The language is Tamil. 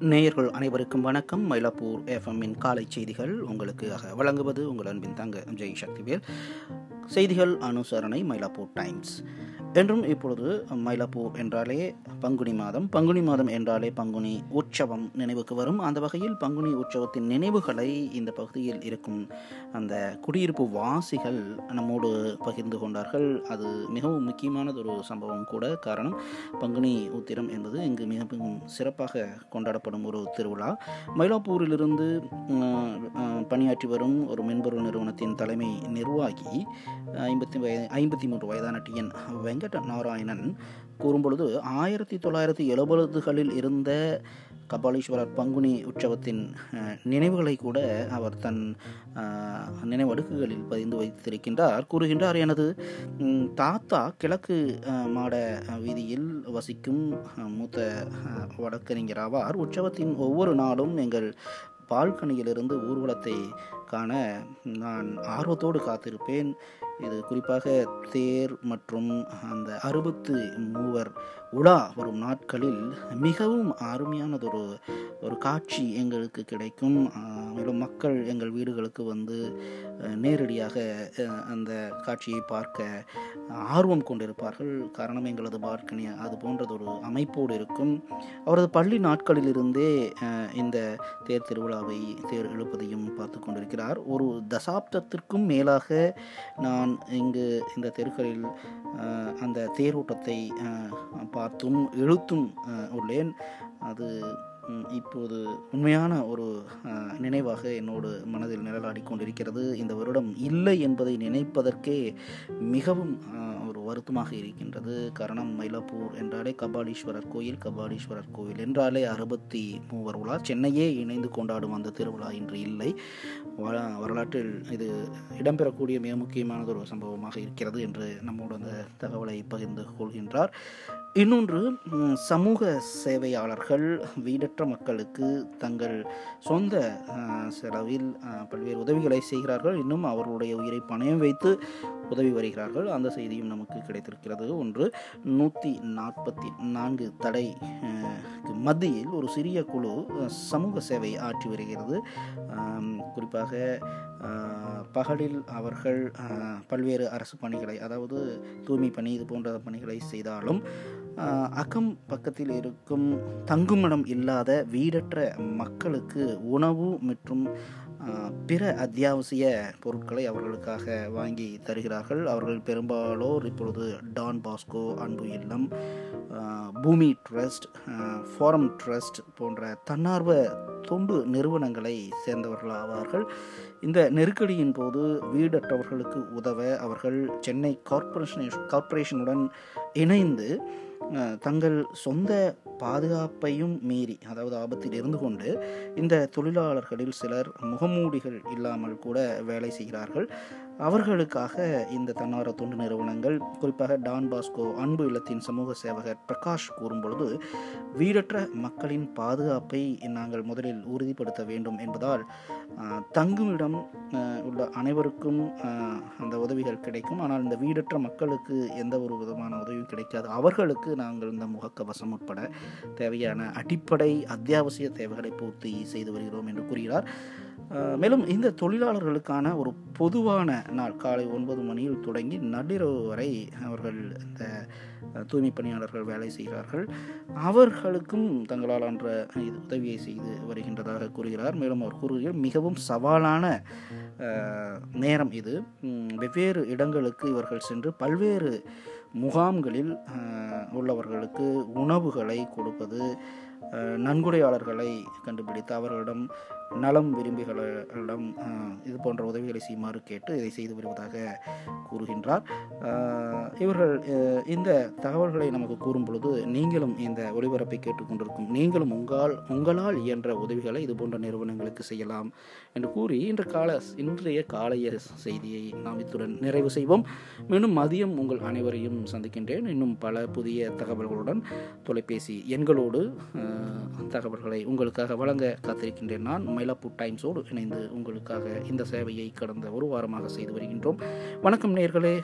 நேயர்கள் அனைவருக்கும் வணக்கம். மயிலாப்பூர் எஃப்எம்மின் காலை செய்திகள் உங்களுக்காக வழங்குவது உங்கள் அன்பின் தங்க ஜெய் சக்திவேல். செய்திகள் அனுசரணை மயிலாப்பூர் டைம்ஸ். என்றும் இப்பொழுது மயிலாப்பூர் என்றாலே பங்குனி மாதம் பங்குனி மாதம் என்றாலே பங்குனி உற்சவம் நினைவுக்கு வரும். அந்த வகையில் பங்குனி உற்சவத்தின் நினைவுகளை இந்த பகுதியில் இருக்கும் அந்த குடியிருப்பு வாசிகள் நம்மோடு பகிர்ந்து கொண்டார்கள். அது மிகவும் முக்கியமானதொரு சம்பவம் கூட. காரணம் பங்குனி உத்திரம் என்பது இங்கு மிகவும் சிறப்பாக கொண்டாடப்படும் ஒரு திருவிழா. மயிலாப்பூரிலிருந்து பணியாற்றி வரும் ஒரு மென்பொருள் நிறுவனத்தின் தலைமை நிர்வாகி ஐம்பத்தி வய ஐம்பத்தி மூன்று வயதான டிஎன் வெங்கட நாராயணன் கூறும்பொழுது ஆயிரத்தி தொள்ளாயிரத்தி எழுபதுகளில் இருந்த கபாலீஸ்வரர் பங்குனி உற்சவத்தின் நினைவுகளை கூட அவர் தன் நினைவடுக்குகளில் பதிந்து வைத்திருக்கின்றார். கூறுகின்றார் எனது தாத்தா கிழக்கு மாட வீதியில் வசிக்கும் மூத்த வடக்கறிஞராவார் உற்சவத்தின் ஒவ்வொரு நாளும் எங்கள் பால்கனியிலிருந்து ஊர்வலத்தை காண நான் ஆர்வத்தோடு காத்திருப்பேன். இது குறிப்பாக தேர் மற்றும் அந்த அறுபத்து மூவர் உலா வரும் நாட்களில் மிகவும் அருமையானதொரு ஒரு காட்சி எங்களுக்கு கிடைக்கும். மேலும் மக்கள் எங்கள் வீடுகளுக்கு வந்து நேரடியாக அந்த காட்சியை பார்க்க ஆர்வம் கொண்டிருப்பார்கள். காரணம் எங்களது பால்கனி அது போன்றதொரு அமைப்போடு இருக்கும். அவரது பள்ளி நாட்களிலிருந்தே இந்த தேர் திருவிழாவை தேர் இழுப்பதையும் பார்த்து கொண்டிருக்கிறார். ஒரு தசாப்தத்திற்கும் மேலாக நான் இங்கு இந்த தெருக்களில் அந்த தேரோட்டத்தை பார்த்தும் இழுத்தும் உள்ளேன். அது இப்போது உண்மையான ஒரு நினைவாக என்னோடு மனதில் நிழலாடி கொண்டிருக்கிறது. இந்த வருடம் இல்லை என்பதை நினைப்பதற்கே மிகவும் ஒரு வருத்தமாக இருக்கின்றது. காரணம் மயிலாப்பூர் என்றாலே கபாலீஸ்வரர் கோயில் கபாலீஸ்வரர் கோயில் என்றாலே அறுபத்தி மூவர் உலா. சென்னையே இணைந்து கொண்டாடும் அந்த திருவிழா இன்று இல்லை. வரலாற்றில் இது இடம்பெறக்கூடிய மிக முக்கியமானது ஒரு சம்பவமாக இருக்கிறது என்று நம்மோடு அந்த தகவலை பகிர்ந்து கொள்கின்றார். இன்னொன்று சமூக சேவையாளர்கள் வீடற்ற மக்களுக்கு தங்கள் சொந்த செலவில் பல்வேறு உதவிகளை செய்கிறார்கள். இன்னும் அவர்களுடைய உயிரை பணயம் வைத்து உதவி வருகிறார்கள். அந்த செய்தியும் நமக்கு கிடைத்திருக்கிறது. ஒன்று நூற்றி நாற்பத்தி நான்கு தடை மத்தியில் ஒரு சிறிய குழு சமூக சேவை ஆற்றி வருகிறது. குறிப்பாக பகலில் அவர்கள் பல்வேறு அரசு பணிகளை அதாவது தூய்மை பணி இது போன்ற பணிகளை செய்தாலும் அக்கம் பக்கத்தில் இருக்கும் தங்குமிடம் இல்லாத வீடற்ற மக்களுக்கு உணவு மற்றும் பிற அத்தியாவசிய பொருட்களை அவர்களுக்காக வாங்கி தருகிறார்கள். அவர்கள் பெரும்பாலோர் இப்பொழுது டான் பாஸ்கோ அன்பு இல்லம் பூமி ட்ரஸ்ட் ஃபோரம் ட்ரஸ்ட் போன்ற தன்னார்வ தொண்டு நிறுவனங்களை சேர்ந்தவர்கள் ஆவார்கள் இந்த நெருக்கடியின் போது வீடற்றவர்களுக்கு உதவ அவர்கள் சென்னை கார்பரேஷன் கார்ப்பரேஷனுடன் இணைந்து தங்கள் சொந்த பாதுகாப்பையும் மீறி அதாவது ஆபத்தில் இருந்து கொண்டு இந்த தொழிலாளர்களில் சிலர் முகமூடிகள் இல்லாமல் கூட வேலை செய்கிறார்கள். அவர்களுக்காக இந்த தன்னார்வ தொண்டு நிறுவனங்கள் குறிப்பாக டான் பாஸ்கோ அன்பு இல்லத்தின் சமூக சேவகர் பிரகாஷ் கூறும்பொழுது வீடற்ற மக்களின் பாதுகாப்பை நாங்கள் முதலில் உறுதிப்படுத்த வேண்டும் என்பதால் தங்குமிடம் உள்ள அனைவருக்கும் அந்த உதவிகள் கிடைக்கும். ஆனால் இந்த வீடற்ற மக்களுக்கு எந்த ஒரு விதமான உதவியும் கிடைக்காது. அவர்களுக்கு நாங்கள் இந்த முகக்கவசம் உட்பட தேவையான அடிப்படை அத்தியாவசிய தேவைகளை பூர்த்தி செய்து வருகிறோம் என்று கூறுகிறார். மேலும் இந்த தொழிலாளர்களுக்கான ஒரு பொதுவான நாள் காலை ஒன்பது மணியில் தொடங்கி நள்ளிரவு வரை அவர்கள் இந்த தூய்மை பணியாளர்கள் வேலை செய்கிறார்கள். அவர்களுக்கும் தங்களால் அன்ற இது உதவியை செய்து வருகின்றதாக கூறுகிறார். மேலும் அவர் கூறுகிறார் மிகவும் சவாலான நேரம் இது. வெவ்வேறு இடங்களுக்கு இவர்கள் சென்று பல்வேறு முகாம்களில் உள்ளவர்களுக்கு உணவுகளை கொடுப்பது நன்கொடையாளர்களை கண்டுபிடித்து அவர்களிடம் நலம் விரும்பிகளிடம் இது போன்ற உதவிகளை செய்யுமாறு கேட்டு இதை செய்து வருவதாக கூறுகின்றார். இவர்கள் இந்த தகவல்களை நமக்கு கூறும் பொழுது நீங்களும் இந்த ஒளிபரப்பை கேட்டுக்கொண்டிருக்கும் நீங்களும் உங்களால் உங்களால் இயன்ற உதவிகளை இது போன்ற நிறுவனங்களுக்கு செய்யலாம் என்று கூறி இன்று கால இன்றைய காலைய செய்தியை நாம் இத்துடன் நிறைவு செய்வோம். மீண்டும் மதியம் உங்கள் அனைவரையும் சந்திக்கின்றேன். இன்னும் பல புதிய தகவல்களுடன் தொலைபேசி எண்களோடு தகவல்களை உங்களுக்காக வழங்க காத்திருக்கின்றேன் நான். மயிலாப்பூர் டைம்ஸோடு இணைந்து உங்களுக்காக இந்த சேவையை கடந்த ஒரு வாரமாக செய்து வருகின்றோம். வணக்கம் நேயர்களே